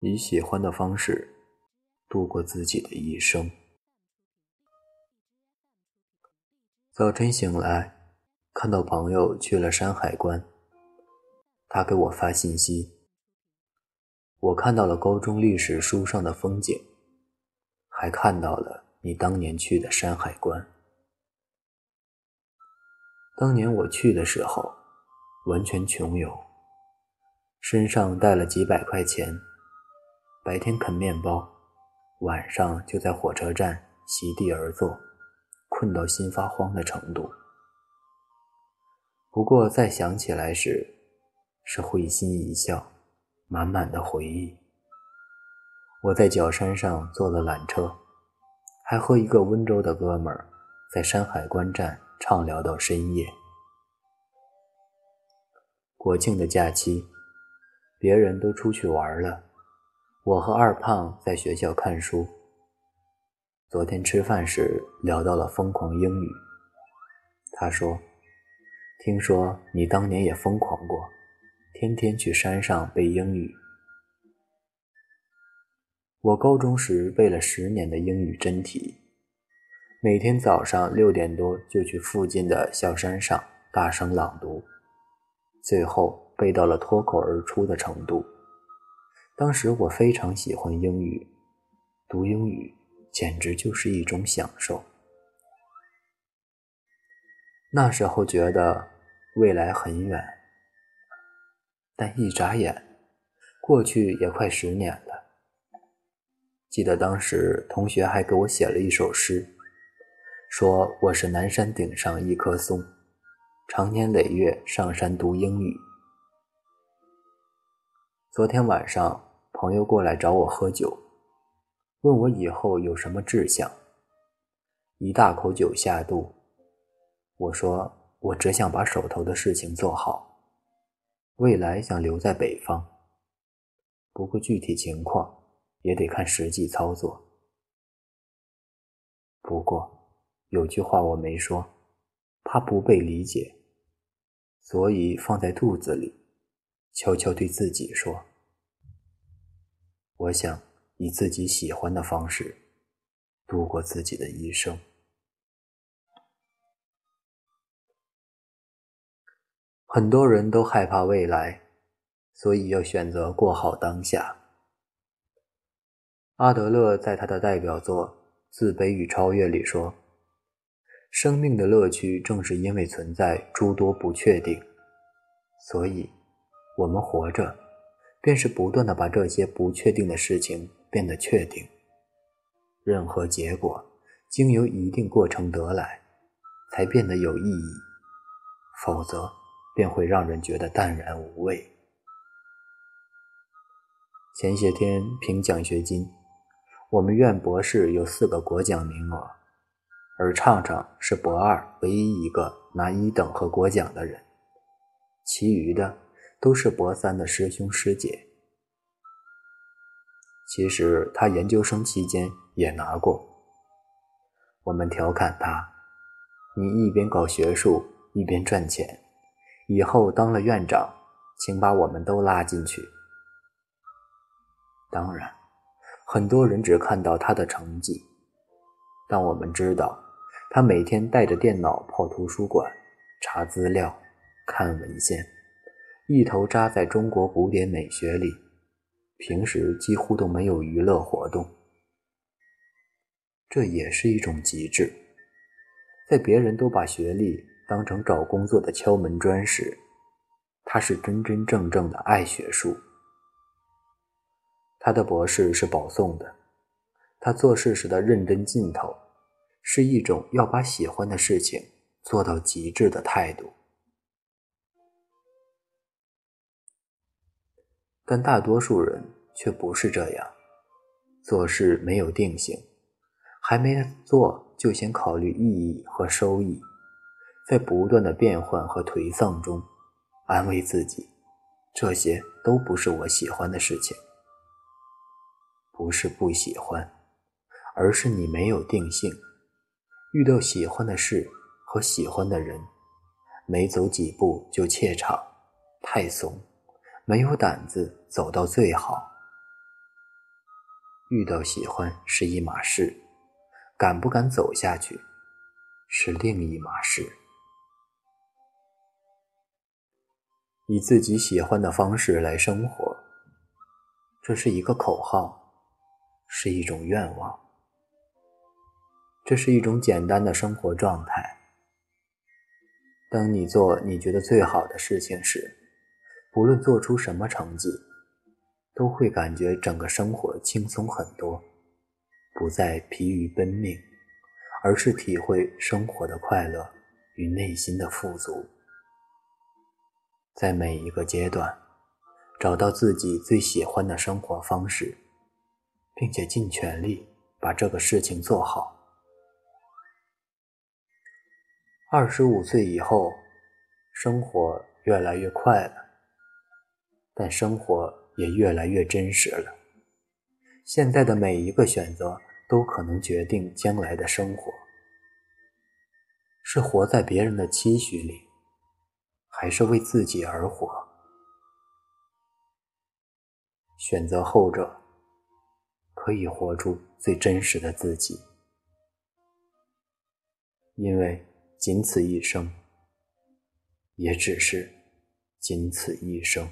以喜欢的方式度过自己的一生。早晨醒来，看到朋友去了山海关，他给我发信息。我看到了高中历史书上的风景，还看到了你当年去的山海关。当年我去的时候，完全穷游，身上带了几百块钱，白天啃面包，晚上就在火车站席地而坐。困到心发慌的程度。不过再想起来时，是会心一笑，满满的回忆。我在角山上坐了缆车，还和一个温州的哥们儿在山海关站畅聊到深夜。国庆的假期，别人都出去玩了，我和二胖在学校看书。昨天吃饭时聊到了疯狂英语，他说：“听说你当年也疯狂过，天天去山上背英语。我高中时背了十年的英语真题，每天早上六点多就去附近的小山上大声朗读，最后背到了脱口而出的程度。当时我非常喜欢英语，读英语。”简直就是一种享受。那时候觉得未来很远，但一眨眼，过去也快十年了。记得当时同学还给我写了一首诗，说我是南山顶上一棵松，常年累月上山读英语。昨天晚上，朋友过来找我喝酒。问我以后有什么志向？一大口酒下肚，我说我只想把手头的事情做好，未来想留在北方。不过具体情况也得看实际操作。不过有句话我没说，怕不被理解，所以放在肚子里，悄悄对自己说：我想。以自己喜欢的方式度过自己的一生。很多人都害怕未来，所以要选择过好当下。阿德勒在他的代表作《自卑与超越》里说：“生命的乐趣正是因为存在诸多不确定，所以我们活着，便是不断的把这些不确定的事情。”变得确定，任何结果经由一定过程得来，才变得有意义，否则便会让人觉得淡然无味。前些天评奖学金，我们院博士有四个国奖名额，而畅畅是博二唯一一个拿一等和国奖的人，其余的都是博三的师兄师姐。其实他研究生期间也拿过。我们调侃他：“你一边搞学术，一边赚钱，以后当了院长，请把我们都拉进去。”当然，很多人只看到他的成绩，但我们知道，他每天带着电脑泡图书馆，查资料，看文献，一头扎在中国古典美学里。平时几乎都没有娱乐活动，这也是一种极致。在别人都把学历当成找工作的敲门砖时，他是真真正正的爱学术。他的博士是保送的，他做事时的认真劲头，是一种要把喜欢的事情做到极致的态度。但大多数人却不是这样，做事没有定性，还没做就先考虑意义和收益，在不断的变换和颓丧中，安慰自己，这些都不是我喜欢的事情。不是不喜欢，而是你没有定性，遇到喜欢的事和喜欢的人，没走几步就怯场，太怂。没有胆子走到最好，遇到喜欢是一码事，敢不敢走下去是另一码事。以自己喜欢的方式来生活，这是一个口号，是一种愿望，这是一种简单的生活状态。当你做你觉得最好的事情时，不论做出什么成绩。都会感觉整个生活轻松很多，不再疲于奔命，而是体会生活的快乐与内心的富足。在每一个阶段，找到自己最喜欢的生活方式，并且尽全力把这个事情做好。二十五岁以后，生活越来越快了，但生活。也越来越真实了。现在的每一个选择都可能决定将来的生活：是活在别人的期许里，还是为自己而活？选择后者，可以活出最真实的自己，因为仅此一生，也只是仅此一生。